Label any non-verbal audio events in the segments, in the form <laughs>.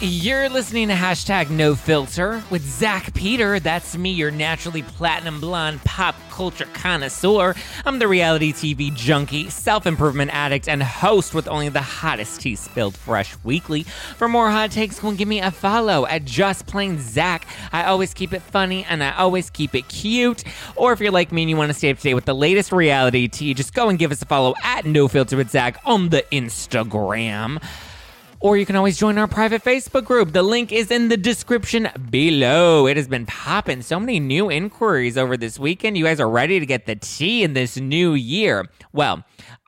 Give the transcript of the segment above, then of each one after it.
You're listening to hashtag no filter with Zack Peter. That's me, your naturally platinum blonde pop culture connoisseur. I'm the reality TV junkie, self improvement addict, and host with only the hottest tea spilled fresh weekly. For more hot takes, go and give me a follow at Just Plain Zack. I always keep it funny and I always keep it cute. Or if you're like me and you want to stay up to date with the latest reality tea, just go and give us a follow at No Filter with Zack on the Instagram or you can always join our private Facebook group. The link is in the description below. It has been popping. So many new inquiries over this weekend. You guys are ready to get the tea in this new year. Well,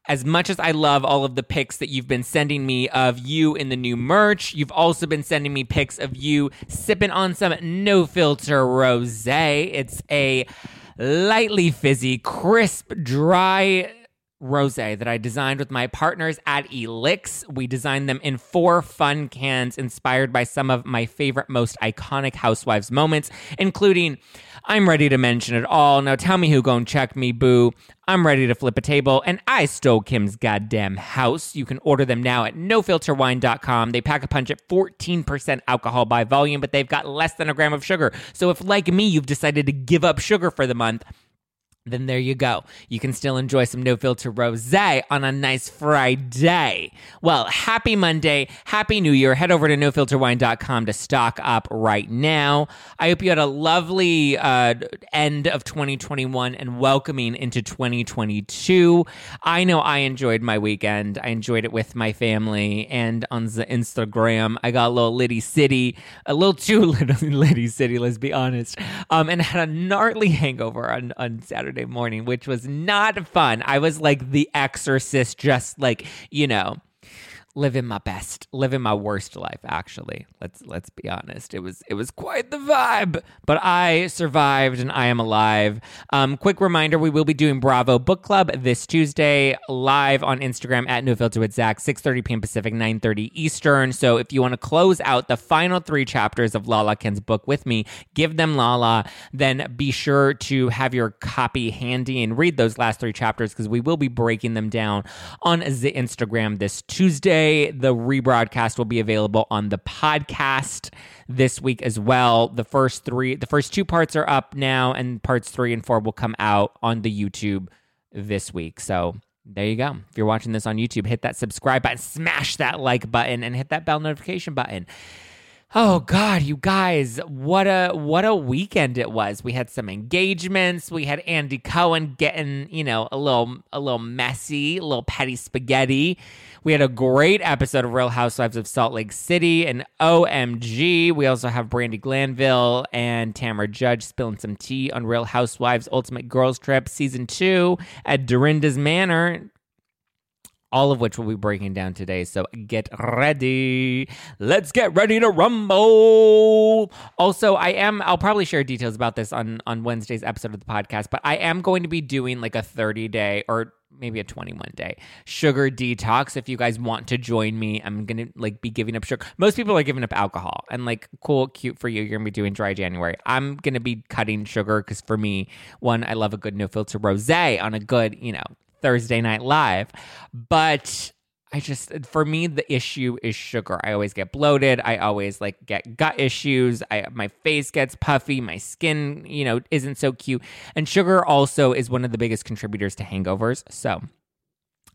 as much as I love all of the pics that you've been sending me of you in the new merch, you've also been sending me pics of you sipping on some no filter rose. It's a lightly fizzy, crisp, dry rose that I designed with my partners at Eliqs. We designed them in four fun cans inspired by some of my favorite, most iconic housewives moments, including I'm ready to mention it all. Now tell me who gon' check me, boo. I'm ready to flip a table, and I stole Kim's goddamn house. You can order them now at nofilterwine.com. They pack a punch at 14% alcohol by volume, but they've got less than a gram of sugar. So if, like me, you've decided to give up sugar for the month, then there you go. You can still enjoy some no filter rose on a nice Friday. Well, happy Monday. Happy New Year. Head over to nofilterwine.com to stock up right now. I hope you had a lovely uh, end of 2021 and welcoming into 2022. I know I enjoyed my weekend. I enjoyed it with my family and on the Instagram. I got a little Liddy City, a little too <laughs> little Liddy City, let's be honest, um, and had a gnarly hangover on, on Saturday Saturday morning, which was not fun. I was like the exorcist, just like, you know, living my best, living my worst life actually. Let's let's be honest. It was it was quite the vibe, but I survived and I am alive. Um quick reminder, we will be doing Bravo Book Club this Tuesday live on Instagram at No Filter with Zack, 6:30 p.m. Pacific, 9:30 Eastern. So if you want to close out the final 3 chapters of Lala Kent's book with me, give them Lala, then be sure to have your copy handy and read those last 3 chapters because we will be breaking them down on the Instagram this Tuesday. The rebroadcast will be available on the podcast this week as well. The first three, the first two parts are up now, and parts three and four will come out on the YouTube this week. So there you go. If you're watching this on YouTube, hit that subscribe button, smash that like button, and hit that bell notification button. Oh God, you guys, what a what a weekend it was. We had some engagements. We had Andy Cohen getting, you know, a little a little messy, a little petty spaghetti. We had a great episode of Real Housewives of Salt Lake City and OMG. We also have Brandi Glanville and Tamra Judge spilling some tea on Real Housewives Ultimate Girls Trip season 2 at Dorinda's Manor all of which we'll be breaking down today. So get ready. Let's get ready to rumble. Also, I am I'll probably share details about this on on Wednesday's episode of the podcast, but I am going to be doing like a 30 day or maybe a 21 day sugar detox if you guys want to join me i'm gonna like be giving up sugar most people are giving up alcohol and like cool cute for you you're gonna be doing dry january i'm gonna be cutting sugar because for me one i love a good no filter rose on a good you know Thursday Night Live. But I just for me the issue is sugar. I always get bloated. I always like get gut issues. I my face gets puffy. My skin, you know, isn't so cute. And sugar also is one of the biggest contributors to hangovers. So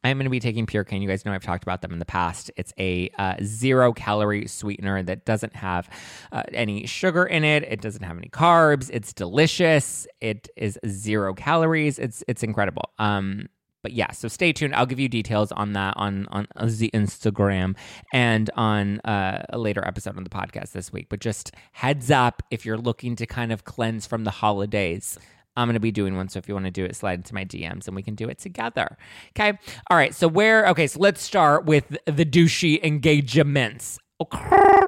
I'm going to be taking Pure Cane. You guys know I've talked about them in the past. It's a uh, zero calorie sweetener that doesn't have uh, any sugar in it. It doesn't have any carbs. It's delicious. It is zero calories. It's it's incredible. Um, but yeah, so stay tuned. I'll give you details on that on on the Instagram and on uh, a later episode on the podcast this week. But just heads up if you're looking to kind of cleanse from the holidays. I'm going to be doing one. So if you want to do it, slide into my DMs and we can do it together. Okay. All right. So where, okay. So let's start with the douchey engagements. Okay.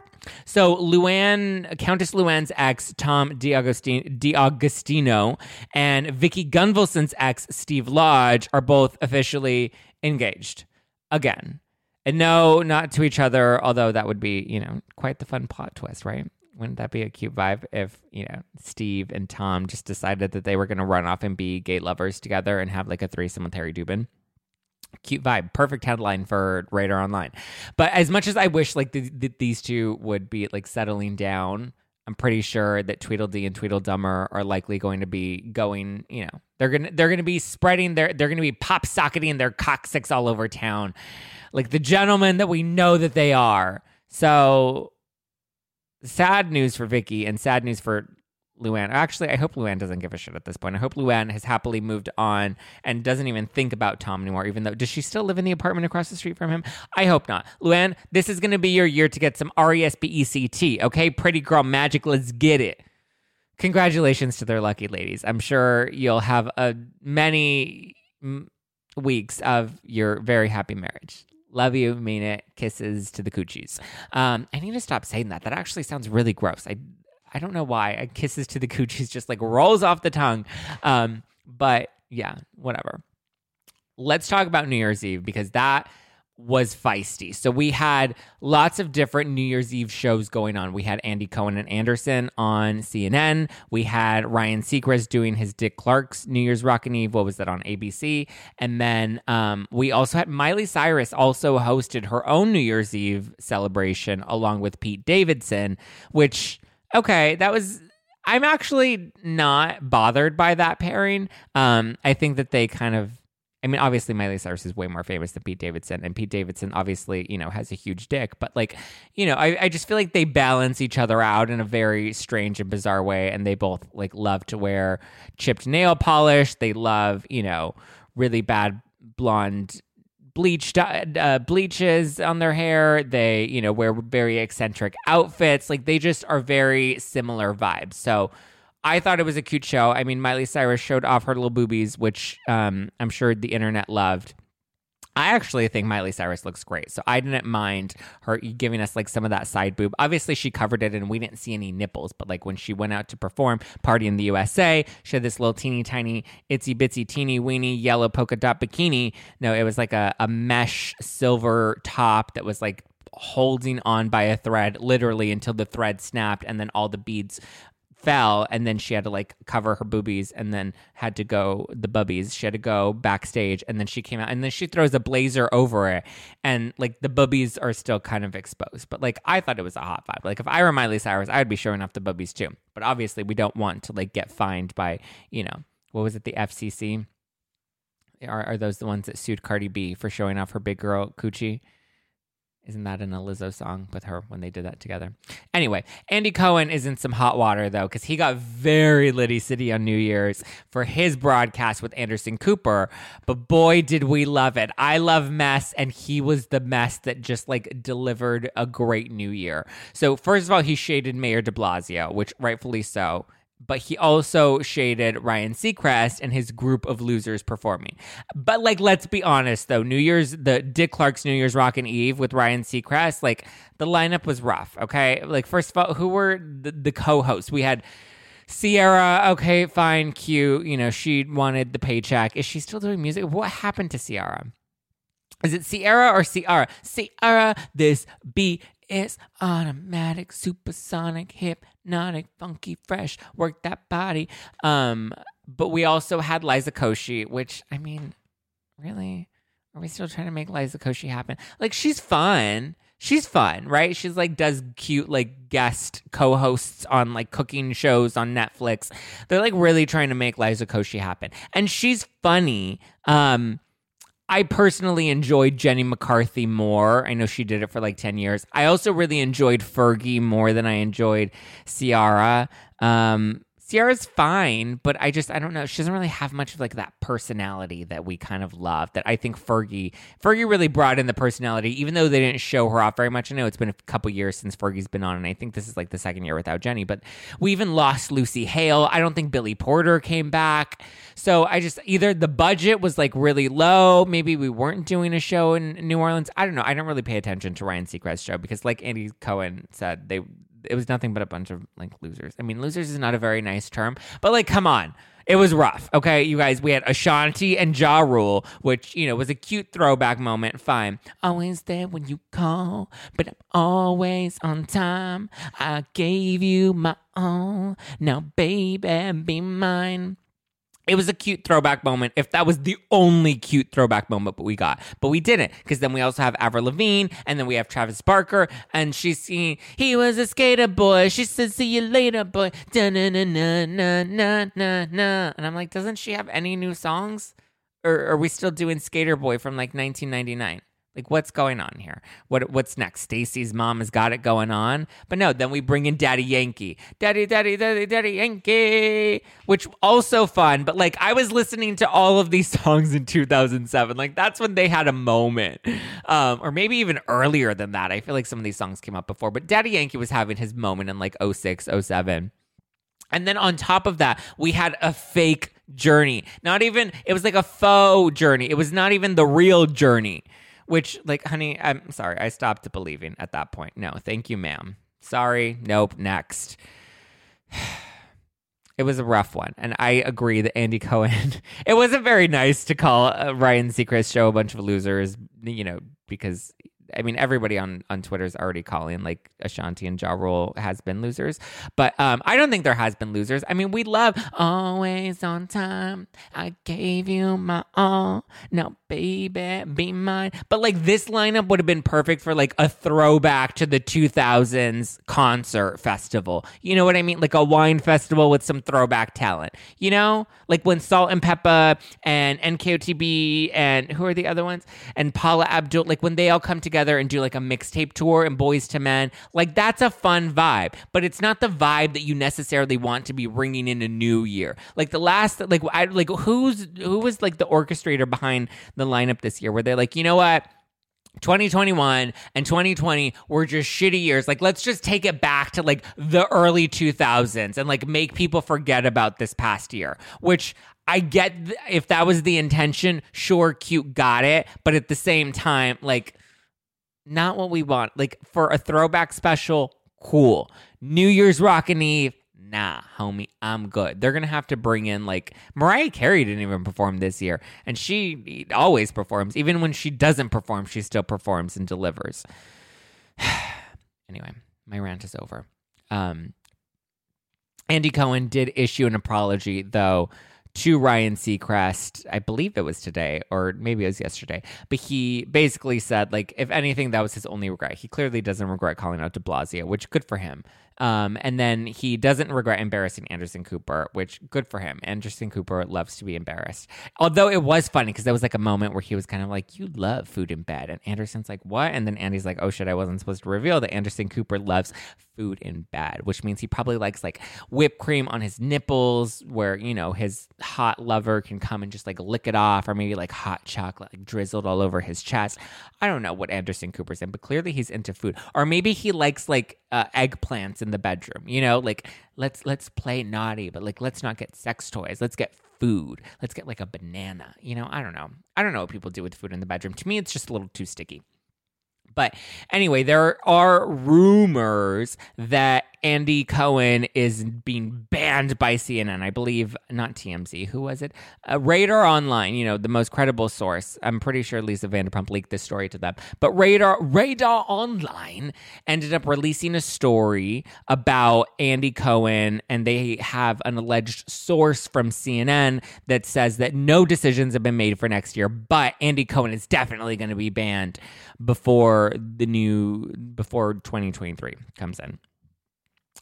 So Luann, Countess Luann's ex, Tom D'Agostino, and Vicki Gunvalson's ex, Steve Lodge, are both officially engaged again. And no, not to each other, although that would be, you know, quite the fun plot twist, right? wouldn't that be a cute vibe if you know Steve and Tom just decided that they were going to run off and be gay lovers together and have like a threesome with Harry Dubin? Cute vibe, perfect headline for Radar Online. But as much as I wish like the, the, these two would be like settling down, I'm pretty sure that Tweedledee and Tweedledummer are likely going to be going. You know, they're gonna they're gonna be spreading their they're gonna be pop socketing their coccyx all over town, like the gentlemen that we know that they are. So sad news for Vicki and sad news for Luann. Actually, I hope Luann doesn't give a shit at this point. I hope Luann has happily moved on and doesn't even think about Tom anymore, even though, does she still live in the apartment across the street from him? I hope not. Luann, this is going to be your year to get some R E S B E C T, okay? Pretty girl magic, let's get it. Congratulations to their lucky ladies. I'm sure you'll have a many weeks of your very happy marriage. Love you, mean it. Kisses to the coochies. Um, I need to stop saying that. That actually sounds really gross. I I don't know why. Kisses to the coochies just like rolls off the tongue. Um, but yeah, whatever. Let's talk about New Year's Eve because that was feisty. So we had lots of different New Year's Eve shows going on. We had Andy Cohen and Anderson on CNN. We had Ryan Seacrest doing his Dick Clark's New Year's Rockin' Eve. What was that on ABC? And then um, we also had Miley Cyrus also hosted her own New Year's Eve celebration along with Pete Davidson, which okay, that was I'm actually not bothered by that pairing. Um, I think that they kind of I mean, obviously Miley Cyrus is way more famous than Pete Davidson, and Pete Davidson obviously, you know, has a huge dick. But like, you know, I, I just feel like they balance each other out in a very strange and bizarre way, and they both like love to wear chipped nail polish. They love, you know, really bad blonde bleached uh, bleaches on their hair. They, you know, wear very eccentric outfits. Like they just are very similar vibes. So I thought it was a cute show. I mean, Miley Cyrus showed off her little boobies, which um, I'm sure the internet loved. I actually think Miley Cyrus looks great. So I didn't mind her giving us like some of that side boob. Obviously, she covered it and we didn't see any nipples. But like when she went out to perform Party in the USA, she had this little teeny tiny, itsy bitsy, teeny weeny yellow polka dot bikini. No, it was like a, a mesh silver top that was like holding on by a thread literally until the thread snapped and then all the beads fell and then she had to like cover her boobies and then had to go the bubbies. She had to go backstage and then she came out and then she throws a blazer over it and like the boobies are still kind of exposed. But like i thought it was a hot vibe. Like if i were miley cyrus i would be showing off the boobies too. But obviously we don't want to like get fined by you know what was it the fcc are, are those the ones that sued cardi b for showing off her big girl coochie isn't that an a Lizzo song with her when they did that together? Anyway, Andy Cohen is in some hot water though, because he got very Liddy City on New Year's for his broadcast with Anderson Cooper. But boy, did we love it. I love mess, and he was the mess that just like delivered a great New Year. So, first of all, he shaded Mayor de Blasio, which rightfully so but he also shaded Ryan Seacrest and his group of losers performing. But like, let's be honest though, New Year's, the Dick Clark's New Year's Rockin' Eve with Ryan Seacrest, like the lineup was rough. Okay, like first of all, who were the, the co-hosts? We had. Ciara, okay, fine, cute. You know, she wanted the paycheck. Is she still doing music? What happened to Ciara? Is it Sierra or Sierra? Ciara, this beat is automatic, supersonic, hypnotic, funky, fresh. Work that body. Um, but we also had Liza Koshy, which I mean, really, Are we still trying to make Liza Koshy happen? Like she's fun. She's fun, right? She's like does cute like guest co-hosts on like cooking shows on Netflix. They're like really trying to make Liza Koshy happen. And she's funny. Um I personally enjoyed Jenny McCarthy more. I know she did it for like 10 years. I also really enjoyed Fergie more than I enjoyed Ciara. Um, Ciara's fine, but I just I don't know. She doesn't really have much of like that personality that we kind of love. That I think Fergie Fergie really brought in the personality, even though they didn't show her off very much. I know it's been a couple years since Fergie's been on, and I think this is like the second year without Jenny. But we even lost Lucy Hale. I don't think Billy Porter came back. So I just either the budget was like really low, maybe we weren't doing a show in New Orleans. I don't know. I don't really pay attention to Ryan Seacrest's show because, like Andy Cohen said, they it was nothing but a bunch of like losers. I mean, losers is not a very nice term, but like, come on. It was rough. Okay, you guys, we had Ashanti and Ja Rule, which, you know, was a cute throwback moment. Fine. Always there when you call, but I'm always on time. I gave you my all. Now, baby, be mine. It was a cute throwback moment if that was the only cute throwback moment we got. But we didn't because then we also have Avril Lavigne and then we have Travis Barker and she's singing, He was a skater boy. She said, See you later, boy. na na na na na na na. And I'm like, Doesn't she have any new songs? Or are we still doing Skater Boy from like 1999? Like what's going on here? What what's next? Stacy's mom has got it going on. But no, then we bring in Daddy Yankee. Daddy, Daddy, Daddy, Daddy Yankee. Which also fun, but like I was listening to all of these <laughs> songs in 2007. Like that's when they had a moment. Um, or maybe even earlier than that. I feel like some of these songs came up before, but Daddy Yankee was having his moment in like 06, 07. And then on top of that, we had a fake journey. Not even, it was like a faux journey. It was not even the real journey. Which, like, honey, I'm sorry. I stopped believing at that point. No, thank you, ma'am. Sorry. Nope. Next. <sighs> It was a rough one, and I agree that Andy Cohen. <laughs> It wasn't very nice to call uh, Ryan Seacrest show a bunch of losers, you know, because I mean, everybody on on Twitter is already calling like Ashanti and Ja Rule has been losers, but um, I don't think there has been losers. I mean, we love always on time. I gave you my all. Now, baby, be mine. But like this lineup would have been perfect for like a throwback to the 2000s concert festival. You know what I mean? Like a wine festival with some throwback talent. You know, like when Salt-N-Pepa and NKOTB and who are the other ones and Paula Abdul, like when they all come together together and do like a mixtape tour and Boyz II Men. Like that's a fun vibe, but it's not the vibe that you necessarily want to be ringing in a new year. Like the last, like I like who's who was like the orchestrator behind the lineup this year? Where they're like, you know what? 2021 and 2020 were just shitty years. Like, let's just take it back to like the early 2000s and like make people forget about this past year, which I get th- if that was the intention, sure, cute, got it. But at the same time, like, not what we want. Like for a throwback special, cool. New Year's Rockin' Eve, nah, homie, I'm good. They're gonna have to bring in like Mariah Carey didn't even perform this year, and she always performs. Even when she doesn't perform, she still performs and delivers. <sighs> anyway, my rant is over. Um, Andy Cohen did issue an apology, though to Ryan Seacrest. I believe it was today, or maybe it was yesterday. But he basically said, like, if anything, that was his only regret. He clearly doesn't regret calling out De Blasio, which good for him. Um, and then he doesn't regret embarrassing Anderson Cooper, which good for him. Anderson Cooper loves to be embarrassed. Although it was funny because there was like a moment where he was kind of like, "You love food in bed," and Anderson's like, "What?" And then Andy's like, "Oh shit, I wasn't supposed to reveal that Anderson Cooper loves food in bed," which means he probably likes like whipped cream on his nipples, where you know his hot lover can come and just like lick it off, or maybe like hot chocolate like drizzled all over his chest. I don't know what Anderson Cooper's in, but clearly he's into food, or maybe he likes like uh, eggplants in the bedroom. You know, like let's let's play naughty, but like let's not get sex toys. Let's get food. Let's get like a banana. You know, I don't know. I don't know what people do with food in the bedroom. To me, it's just a little too sticky. But anyway, there are rumors that Andy Cohen is being banned by CNN. I believe not TMZ. Who was it? Uh, Radar Online. You know, the most credible source. I'm pretty sure Lisa Vanderpump leaked this story to them. But Radar Radar Online ended up releasing a story about Andy Cohen, and they have an alleged source from CNN that says that no decisions have been made for next year, but Andy Cohen is definitely going to be banned before the new before 2023 comes in.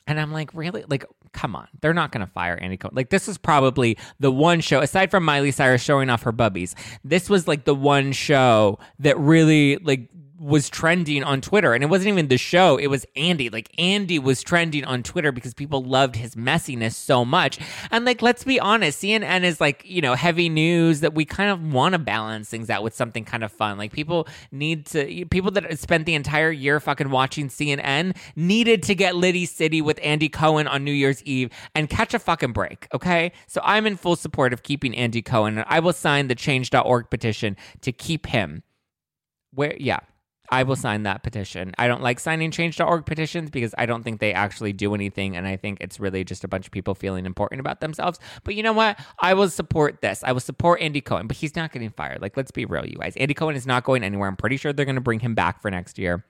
And I'm like, really? Like, come on. They're not going to fire Andy Cohen. Like, this is probably the one show, aside from Miley Cyrus showing off her bubbies, this was like the one show that really, like, was trending on Twitter. And it wasn't even the show, it was Andy. Like Andy was trending on Twitter because people loved his messiness so much. And like, let's be honest, CNN is like, you know, heavy news that we kind of want to balance things out with something kind of fun. Like people need to people that spent the entire year fucking watching CNN needed to get Liddy City with Andy Cohen on New Year's Eve and catch a fucking break. Okay. So I'm in full support of keeping Andy Cohen. And I will sign the change.org petition to keep him. Where yeah, I will sign that petition. I don't like signing change.org petitions because I don't think they actually do anything. And I think it's really just a bunch of people feeling important about themselves. But you know what? I will support this. I will support Andy Cohen, but he's not getting fired. Like, let's be real, you guys. Andy Cohen is not going anywhere. I'm pretty sure they're going to bring him back for next year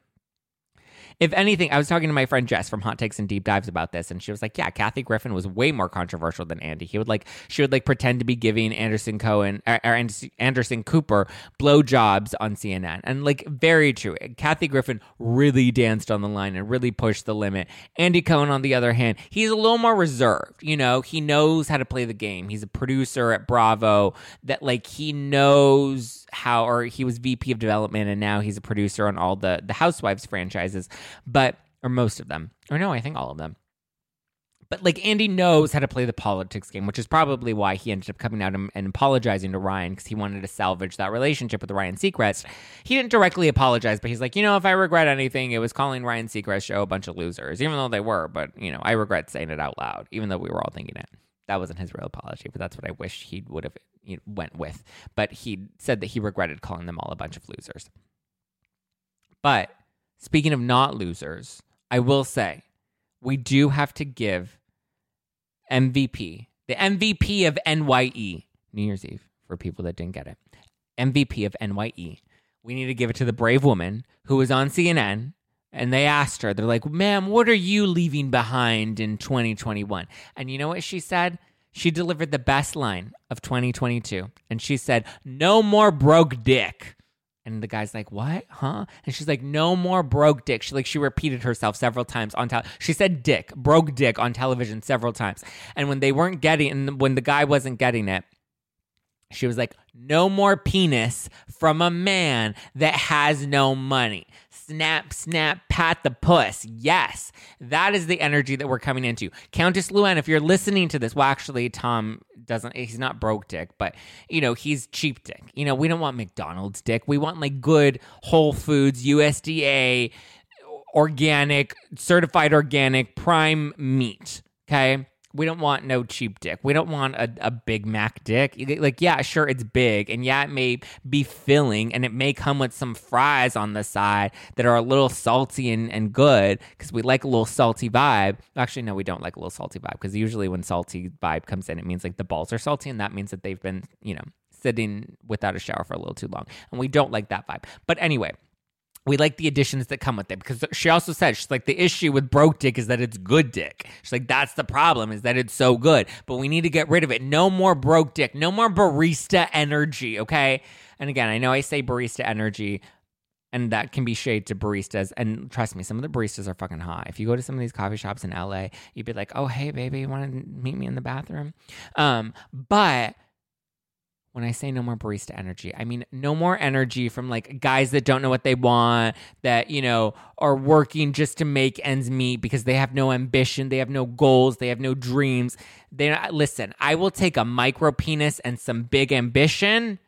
if anything, I was talking to my friend Jess from Hot Takes and Deep Dives about this, and she was like, "Yeah, Kathy Griffin was way more controversial than Andy. He would like she would like pretend to be giving Anderson Cohen er, er, or, or Anderson Cooper blowjobs on CNN, and like very true. Kathy Griffin really danced on the line and really pushed the limit. Andy Cohen, on the other hand, he's a little more reserved. You know, he knows how to play the game. He's a producer at Bravo that like he knows how or he was VP of development and now he's a producer on all the the Housewives franchises, but or most of them. Or no, I think all of them. But like Andy knows how to play the politics game, which is probably why he ended up coming out and, and apologizing to Ryan because he wanted to salvage that relationship with Ryan Seacrest. He didn't directly apologize, but he's like, you know, if I regret anything, it was calling Ryan Seacrest show a bunch of losers, even though they were. But you know, I regret saying it out loud, even though we were all thinking it. That wasn't his real apology, but that's what I wish he would have you know, went with. But he said that he regretted calling them all a bunch of losers. But speaking of not losers, I will say we do have to give MVP, the MVP of NYE, New Year's Eve, for people that didn't get it. MVP of NYE. We need to give it to the brave woman who was on CNN and they asked her, they're like, ma'am, what are you leaving behind in 2021? And you know what she said? She delivered the best line of 2022. And she said, No more broke dick. And the guy's like, "What? Huh?" And she's like, "No more broke dick." She like she repeated herself several times on television. She said "dick," broke dick on television several times. And when they weren't getting, and when the guy wasn't getting it, she was like, "No more penis from a man that has no money." Snap, snap, pat the puss. Yes, that is the energy that we're coming into. Countess Luann, if you're listening to this, well, actually, Tom doesn't, he's not broke dick, but, you know, he's cheap dick. You know, we don't want McDonald's dick. We want like good Whole Foods, USDA, organic, certified organic, prime meat. Okay we don't want no cheap dick. We don't want a, a Big Mac dick. Like, yeah, sure, it's big. And yeah, it may be filling and it may come with some fries on the side that are a little salty and, and good because we like a little salty vibe. Actually, no, we don't like a little salty vibe because usually when salty vibe comes in, it means like the balls are salty and that means that they've been, you know, sitting without a shower for a little too long. And we don't like that vibe. But anyway, we like the additions that come with it because she also said she's like the issue with broke dick is that it's good dick. She's like that's the problem is that it's so good, but we need to get rid of it. No more broke dick. No more barista energy. Okay. And again, I know I say barista energy, and that can be shade to baristas. And trust me, some of the baristas are fucking hot. If you go to some of these coffee shops in LA, you'd be like, "Oh hey baby, you want to meet me in the bathroom?" Um, but when I say no more barista energy, I mean no more energy from like guys that don't know what they want, that, you know, are working just to make ends meet because they have no ambition, they have no goals, they have no dreams. They uh, listen, I will take a micro penis and some big ambition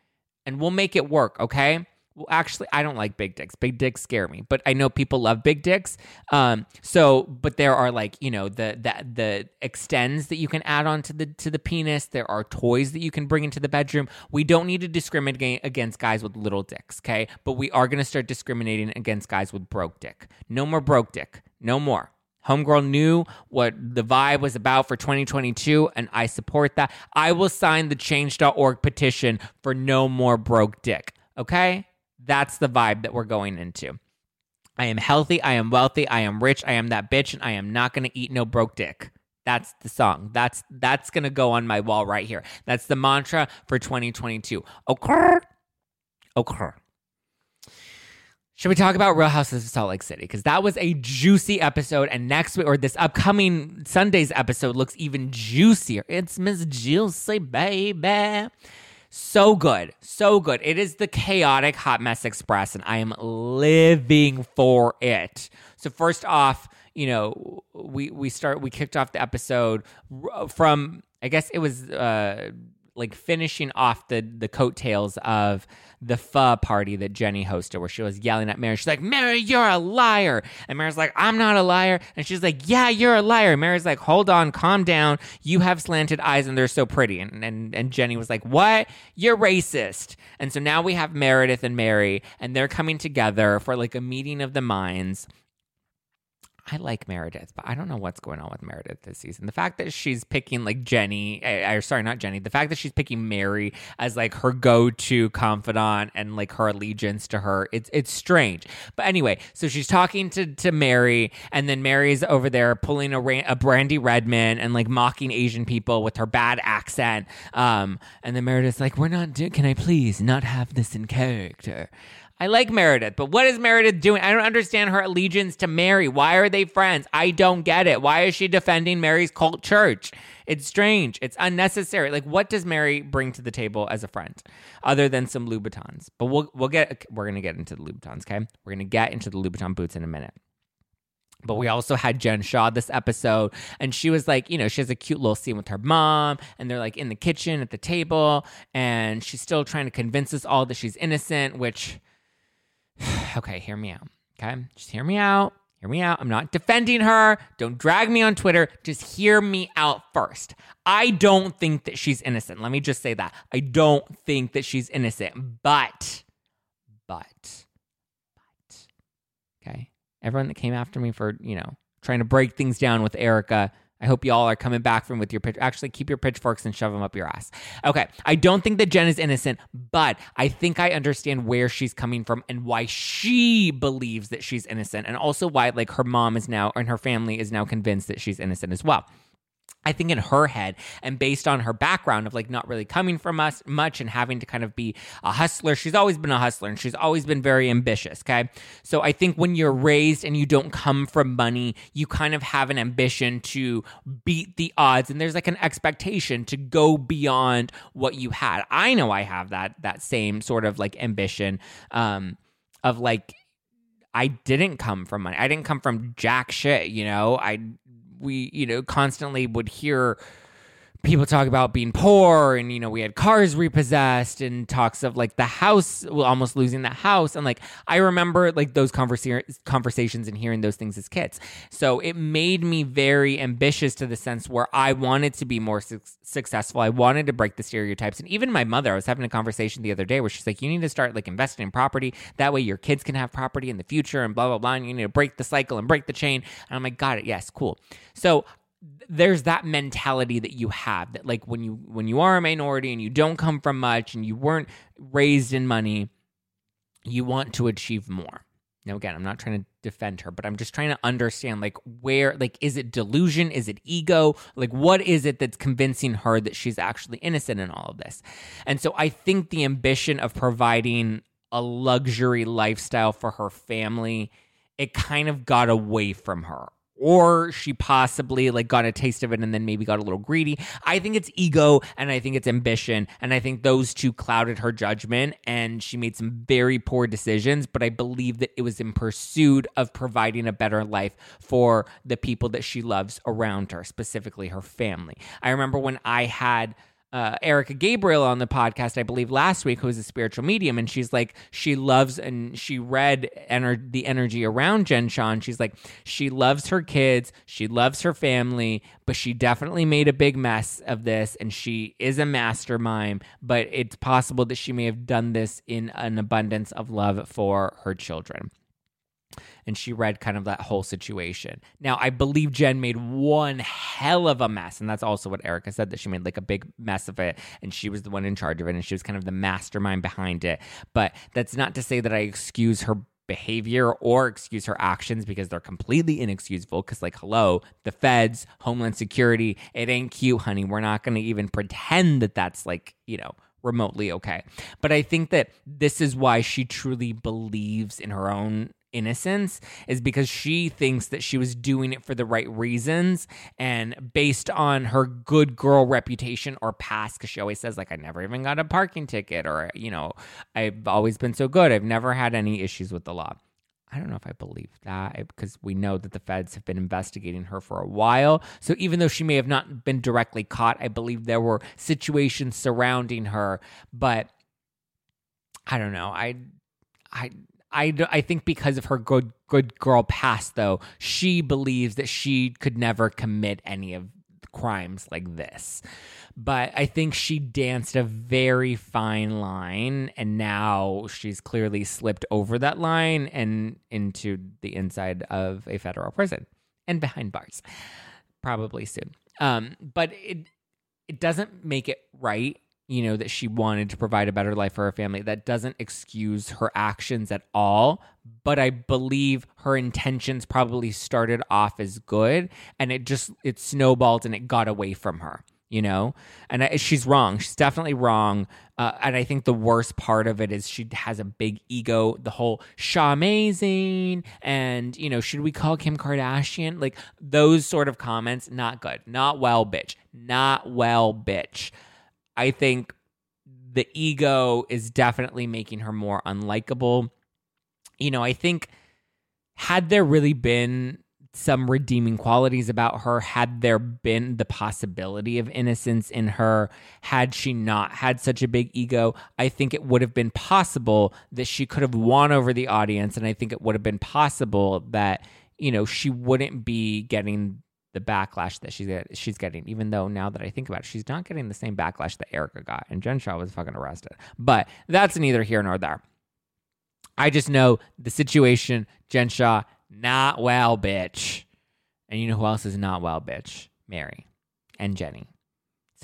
and we'll make it work, okay? Well, actually, I don't like big dicks. Big dicks scare me, but I know people love big dicks. Um, so, but there are like you know the the the extends that you can add on to the to the penis. There are toys that you can bring into the bedroom. We don't need to discriminate against guys with little dicks, okay? But we are going to start discriminating against guys with broke dick. No more broke dick. No more. Homegirl knew what the vibe was about for 2022, and I support that. I will sign the change.org petition for no more broke dick. Okay? That's the vibe that we're going into. I am healthy, I am wealthy, I am rich, I am that bitch, and I am not gonna eat no broke dick. That's the song. That's that's gonna go on my wall right here. That's the mantra for 2022. Okay. Okay. Should we talk about Real Houses of Salt Lake City? Because that was a juicy episode, and next week or this upcoming Sunday's episode looks even juicier. It's Miss Juicy, baby. So good, so good. It is the chaotic Hot Mess Express, and I am living for it. So first off, you know, we we start we kicked off the episode from I guess it was uh like finishing off the the coattails of the pho party that Jennie hosted, where she was yelling at Mary. She's like, "Mary, you're a liar," and Mary's like, "I'm not a liar," and she's like, "Yeah, you're a liar." Mary's like, "Hold on, calm down. You have slanted eyes, and they're so pretty." And and and Jennie was like, "What? You're racist." And so now we have Meredith and Mary, and they're coming together for like a meeting of the minds I like Meredith, but I don't know what's going on with Meredith this season. The fact that she's picking like Jennie, or sorry, not Jennie, the fact that she's picking Mary as like her go-to confidant and like her allegiance to her, it's it's strange. But anyway, so she's talking to to Mary, and then Mary's over there pulling a, a Brandi Redmond and like mocking Asian people with her bad accent. Um, and then Meredith's like, "We're not. Do- can I please not have this in character?" I like Meredith, but what is Meredith doing? I don't understand her allegiance to Mary. Why are they friends? I don't get it. Why is she defending Mary's cult church? It's strange. It's unnecessary. Like, what does Mary bring to the table as a friend, other than some Louboutins? But we'll we'll get we're gonna get into the Louboutins. Okay, we're gonna get into the Louboutin boots in a minute. But we also had Jen Shah this episode, and she was like, you know, she has a cute little scene with her mom, and they're like in the kitchen at the table, and she's still trying to convince us all that she's innocent, which <sighs> okay, hear me out. Okay, just hear me out. Hear me out. I'm not defending her. Don't drag me on Twitter. Just hear me out first. I don't think that she's innocent. Let me just say that. I don't think that she's innocent. But, but, but, okay. Everyone that came after me for, you know, trying to break things down with Erika, I hope y'all are coming back from with your pitch. Actually, keep your pitchforks and shove them up your ass. Okay. I don't think that Jen is innocent, but I think I understand where she's coming from and why she believes that she's innocent, and also why like her mom is now and her family is now convinced that she's innocent as well. I think in her head and based on her background of like not really coming from us much and having to kind of be a hustler, she's always been a hustler and she's always been very ambitious. Okay. So I think when you're raised and you don't come from money, you kind of have an ambition to beat the odds and there's like an expectation to go beyond what you had. I know I have that, that same sort of like ambition, um, of like, I didn't come from money. I didn't come from jack shit, you know. I we, you know, constantly would hear people talk about being poor and you know we had cars repossessed and talks of like the house almost losing the house. And like i remember like those conversa- conversations and hearing those things as kids. So it made me very ambitious to the sense where i wanted to be more su- successful. I wanted to break the stereotypes. And even my mother i was having a conversation the other day where she's like you need to start like investing in property. That way your kids can have property in the future and blah blah blah and you need to break the cycle and break the chain. And i'm like got it. Yes. Cool. So there's that mentality that you have that like when you when you are a minority and you don't come from much and you weren't raised in money you want to achieve more. Now again i'm not trying to defend her but i'm just trying to understand like where like is it delusion? Is it ego? Like what is it that's convincing her that she's actually innocent in all of this? And so i think the ambition of providing a luxury lifestyle for her family it kind of got away from her or she possibly like got a taste of it and then maybe got a little greedy. I think it's ego and I think it's ambition and I think those two clouded her judgment and she made some very poor decisions, but I believe that it was in pursuit of providing a better life for the people that she loves around her, specifically her family. I remember when I had uh, Erica Gabriel on the podcast, I believe last week, who is a spiritual medium, and she's like, she loves and she read ener- the energy around Jen Shah. She's like, she loves her kids, she loves her family, but she definitely made a big mess of this, and she is a mastermind. But it's possible that she may have done this in an abundance of love for her children. And she read kind of that whole situation. Now, I believe Jen made one hell of a mess, and that's also what Erica said that she made like a big mess of it, and she was the one in charge of it, and she was kind of the mastermind behind it. But that's not to say that I excuse her behavior or excuse her actions because they're completely inexcusable. Because, like, hello, the feds, Homeland Security, it ain't cute, honey. We're not going to even pretend that that's like, you know, remotely okay. But I think that this is why she truly believes in her own innocence is because she thinks that she was doing it for the right reasons and based on her good girl reputation or past because she always says like i never even got a parking ticket or you know i've always been so good i've never had any issues with the law I don't know if I believe that because we know that the feds have been investigating her for a while. So even though she may have not been directly caught, I believe there were situations surrounding her. But I don't know. I, I, I, I think because of her good good girl past, though, she believes that she could never commit any of crimes like this. But I think she danced a very fine line, and now she's clearly slipped over that line and into the inside of a federal prison and behind bars, probably soon. Um, but it it doesn't make it right you know, that she wanted to provide a better life for her family. That doesn't excuse her actions at all. But I believe her intentions probably started off as good and it just, it snowballed and it got away from her, you know? And I, she's wrong. She's definitely wrong. Uh, and I think the worst part of it is she has a big ego. The whole Shaw amazing and, you know, should we call Kim Kardashian? Like those sort of comments, not good. Not well, bitch. Not well, bitch. I think the ego is definitely making her more unlikable. You know, I think had there really been some redeeming qualities about her, had there been the possibility of innocence in her, had she not had such a big ego, I think it would have been possible that she could have won over the audience. And I think it would have been possible that, you know, she wouldn't be getting the backlash that she's get, she's getting. Even though now that I think about it, she's not getting the same backlash that Erika got, and Jen Shah was fucking arrested. But that's neither here nor there. I just know the situation. Jen Shah not well, bitch. And you know who else is not well, bitch? Mary and Jennie.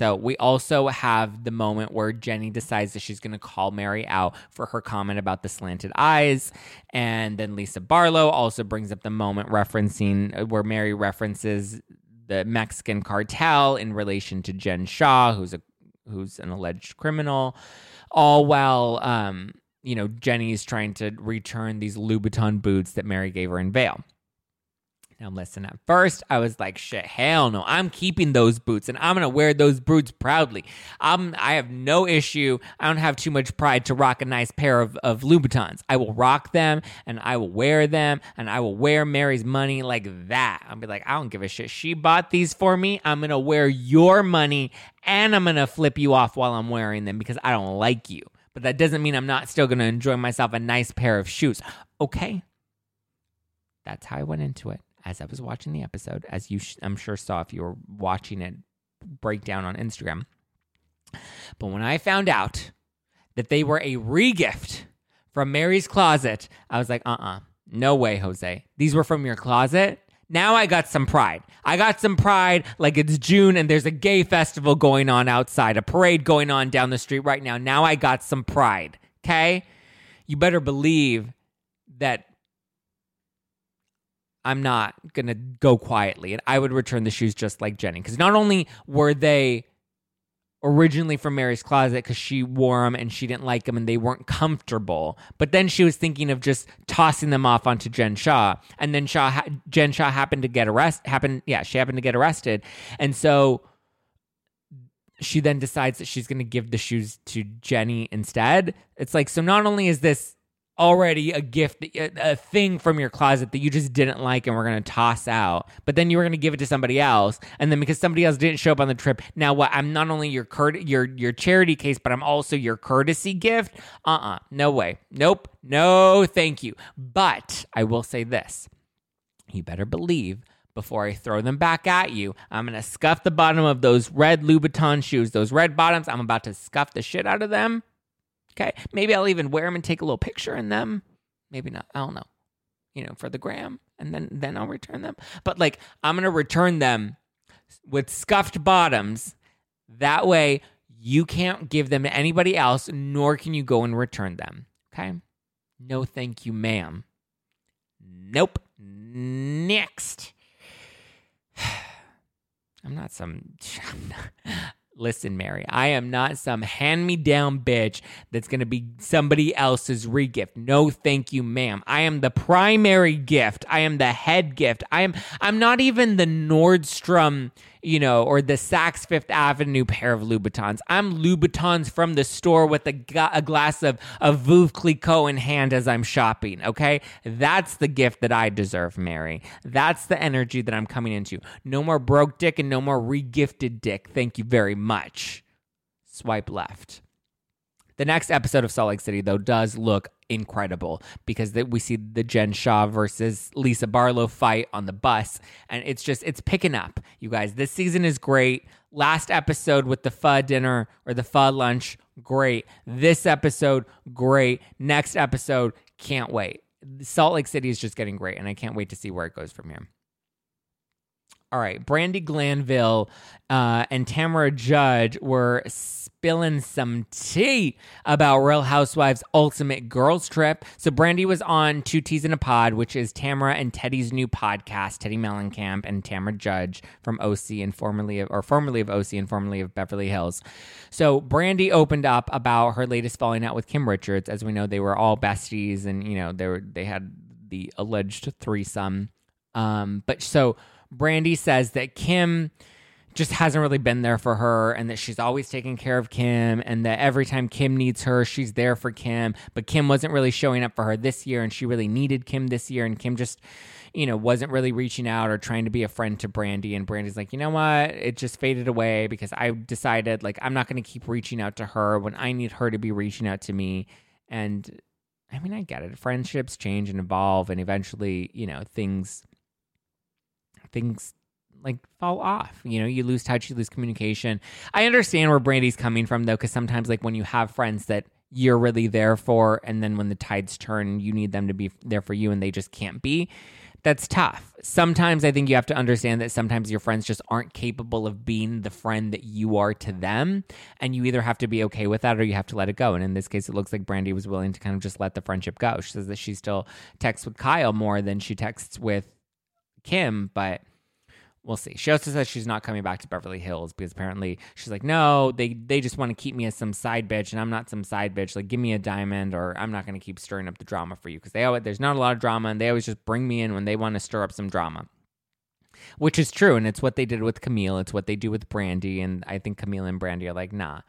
So we also have the moment where Jennie decides that she's going to call Mary out for her comment about the slanted eyes. And then Lisa Barlow also brings up the moment referencing uh, where Mary references the Mexican cartel in relation to Jen Shah, who's a who's an alleged criminal. All while um, you know, Jennie's trying to return these Louboutin boots that Mary gave her in Vail. Now, listen, at first I was like, shit, hell no. I'm keeping those boots and I'm going to wear those boots proudly. I'm, I have no issue. I don't have too much pride to rock a nice pair of, of Louboutins. I will rock them and I will wear them and I will wear Mary's money like that. I'll be like, I don't give a shit. She bought these for me. I'm going to wear your money and I'm going to flip you off while I'm wearing them because I don't like you. But that doesn't mean I'm not still going to enjoy myself a nice pair of shoes. Okay. That's how I went into it as I was watching the episode, as you sh- I'm sure saw if you were watching it breakdown on Instagram. But when I found out that they were a regift from Mary's closet, I was like, uh uh-uh, uh, no way, Jose. These were from your closet. Now I got some pride. I got some pride like it's June and there's a gay festival going on outside, a parade going on down the street right now. Now I got some pride. Okay? You better believe that I'm not going to go quietly. And I would return the shoes just like Jennie. Because not only were they originally from Mary's closet because she wore them and she didn't like them and they weren't comfortable, but then she was thinking of just tossing them off onto Jen Shah. And then Shah, ha- Jen Shah happened to get arrested. Happened, yeah, she happened to get arrested. And so she then decides that she's going to give the shoes to Jennie instead. It's like, so not only is this already a gift, a, thing from your closet that you just didn't like and we're going to toss out, but then you were going to give it to somebody else. And then because somebody else didn't show up on the trip, now what? I'm not only your cur- your your charity case, but I'm also your courtesy gift. Uh uh No way. Nope. No, thank you. But I will say this you better believe before I throw them back at you. I'm going to scuff the bottom of those red Louboutin shoes, those red bottoms. I'm about to scuff the shit out of them. Okay. Maybe I'll even wear them and take a little picture in them. Maybe not. I don't know. you know, for the gram, and then then I'll return them. But like, I'm gonna return them with scuffed bottoms. That way, you can't give them to anybody else, nor can you go and return them. Okay? No, thank you, ma'am. Nope. Next. <sighs> I'm not some. <laughs> I'm not, listen, Mary, I am not some hand me down bitch that's going to be somebody else's regift. No, thank you, ma'am. I am the primary gift. I am the head gift. I am. I'm not even the Nordstrom you know, or the Saks Fifth Avenue pair of Louboutins. I'm Louboutins from the store with a, a glass of, of Veuve Clicquot in hand as I'm shopping, okay? That's the gift that I deserve, Mary. That's the energy that I'm coming into. No more broke dick and no more regifted dick. Thank you very much. Swipe left. The next episode of Salt Lake City, though, does look incredible because we see the Jen Shah versus Lisa Barlow fight on the bus, and it's just it's picking up. You guys, this season is great. Last episode with the pho dinner or the pho lunch, great. This episode, great. Next episode, can't wait. Salt Lake City is just getting great, and I can't wait to see where it goes from here. All right, Brandi Glanville uh, and Tamra Judge were spilling some tea about Real Housewives Ultimate Girls Trip. So Brandi was on Two Teas in a Pod, which is Tamra and Teddi's new podcast, Teddi Mellencamp and Tamra Judge from OC and formerly of, or formerly of OC and formerly of Beverly Hills. So Brandi opened up about her latest falling out with Kim Richards. As we know, they were all besties, and you know they were they had the alleged threesome. Um, but so Brandi says that Kim just hasn't really been there for her and that she's always taking care of Kim and that every time Kim needs her, she's there for Kim. But Kim wasn't really showing up for her this year and she really needed Kim this year. And Kim just, you know, wasn't really reaching out or trying to be a friend to Brandi. And Brandi's like, you know what? It just faded away because I decided, like, I'm not going to keep reaching out to her when I need her to be reaching out to me. And I mean, I get it. Friendships change and evolve, and eventually, you know, things things like fall off. You know, you lose touch, you lose communication. I understand where Brandi's coming from though, because sometimes like when you have friends that you're really there for, and then when the tides turn, you need them to be there for you, and they just can't be. That's tough. Sometimes I think you have to understand that sometimes your friends just aren't capable of being the friend that you are to them. And you either have to be okay with that or you have to let it go. And in this case, it looks like Brandi was willing to kind of just let the friendship go. She says that she still texts with Kyle more than she texts with Kim, but we'll see. She also says she's not coming back to Beverly Hills because apparently she's like, no, they they just want to keep me as some side bitch, and I'm not some side bitch. Like, give me a diamond, or I'm not going to keep stirring up the drama for you because they always, there's not a lot of drama, and they always just bring me in when they want to stir up some drama. Which is true, and it's what they did with Camille. It's what they do with Brandi, and I think Camille and Brandi are like, nah,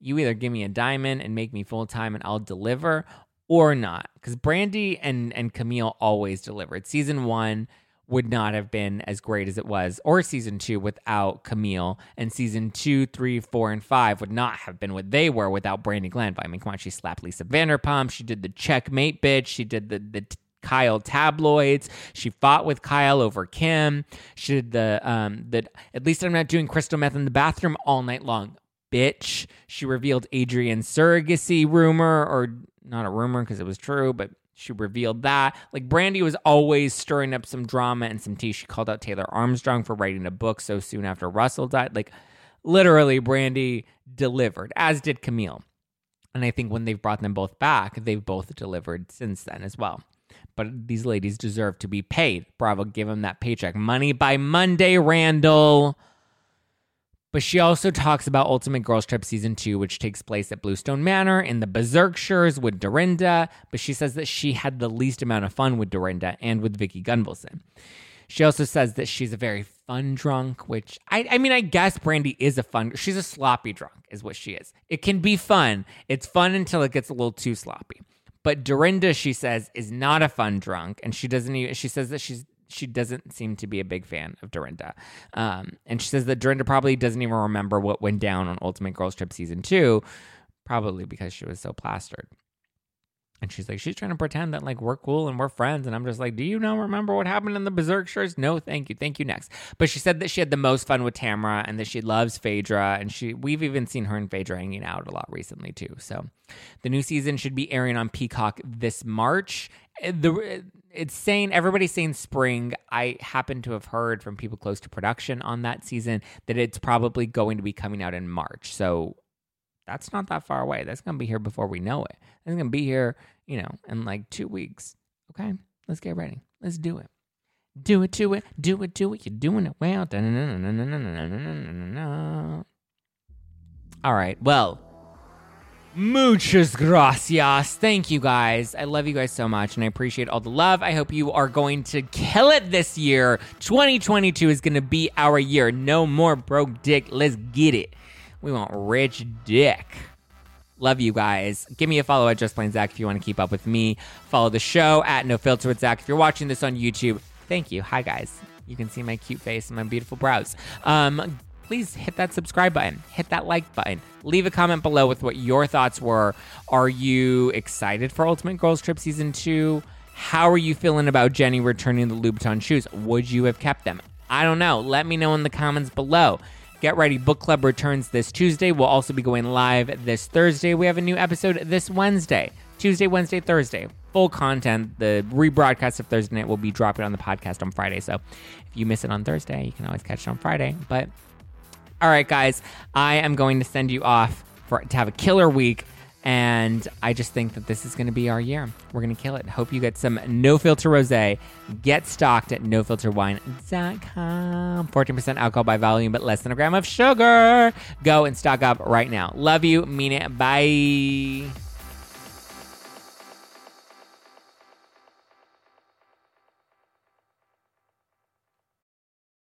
you either give me a diamond and make me full time, and I'll deliver, or not. Because Brandi and and Camille always delivered. Season one would not have been as great as it was, or season two without Camille, and season two, three, four, and five would not have been what they were without Brandi Glanville. I mean, come on, she slapped Lisa Vanderpump, she did the checkmate bitch, she did the the Kyle tabloids. She fought with Kyle over Kim. She did the um that at least I'm not doing crystal meth in the bathroom all night long. Bitch. She revealed Adrienne's surrogacy rumor, or not a rumor because it was true, but she revealed that. Like Brandi was always stirring up some drama and some tea. She called out Taylor Armstrong for writing a book so soon after Russell died. Like literally, Brandi delivered, as did Camille. And I think when they've brought them both back, they've both delivered since then as well. But these ladies deserve to be paid. Bravo, give them that paycheck. Money by Monday, Randall. But she also talks about Ultimate Girls Trip Season 2, which takes place at Bluestone Manor in the Berkshires with Dorinda. But she says that she had the least amount of fun with Dorinda and with Vicki Gunvalson. She also says that she's a very fun drunk, which I, I mean, I guess Brandi is a fun. She's a sloppy drunk, is what she is. It can be fun. It's fun until it gets a little too sloppy. But Dorinda, she says, is not a fun drunk, and she doesn't even. She says that she's she doesn't seem to be a big fan of Dorinda. Um, and she says that Dorinda probably doesn't even remember what went down on Ultimate Girls Trip season two, probably because she was so plastered. And she's like, she's trying to pretend that like we're cool and we're friends. And I'm just like, do you know, remember what happened in the Berkshires? No, thank you. Thank you. Next. But she said that she had the most fun with Tamra and that she loves Phaedra. And she, we've even seen her and Phaedra hanging out a lot recently too. So the new season should be airing on Peacock this March. The, it's saying everybody's saying spring. I happen to have heard from people close to production on that season that it's probably going to be coming out in March. So that's not that far away. That's going to be here before we know it. It's going to be here, you know, in like two weeks. Okay, let's get ready. Let's do it. Do it, do it, do it, do it. You're doing it well. All right. Well, muchas gracias. Thank you guys. I love you guys so much and I appreciate all the love. I hope you are going to kill it this year. 2022 is going to be our year. No more broke dick. Let's get it. We want rich dick. Love you guys. Give me a follow at Just Plain Zack if you want to keep up with me. Follow the show at No Filter with Zack. If you're watching this on YouTube, thank you. Hi guys. You can see my cute face and my beautiful brows. Um, please hit that subscribe button, hit that like button, leave a comment below with what your thoughts were. Are you excited for Ultimate Girls Trip Season 2? How are you feeling about Jennie returning the Louboutin shoes? Would you have kept them? I don't know. Let me know in the comments below. Get ready. Book Club returns this Tuesday. We'll also be going live this Thursday. We have a new episode this Wednesday. Tuesday, Wednesday, Thursday. Full content. The rebroadcast of Thursday night will be dropping on the podcast on Friday. So if you miss it on Thursday, you can always catch it on Friday. But all right, guys, I am going to send you off for to have a killer week. And I just think that this is going to be our year. We're going to kill it. Hope you get some no filter rose. Get stocked at nofilterwine.com. 14% alcohol by volume, but less than a gram of sugar. Go and stock up right now. Love you. Mean it. Bye.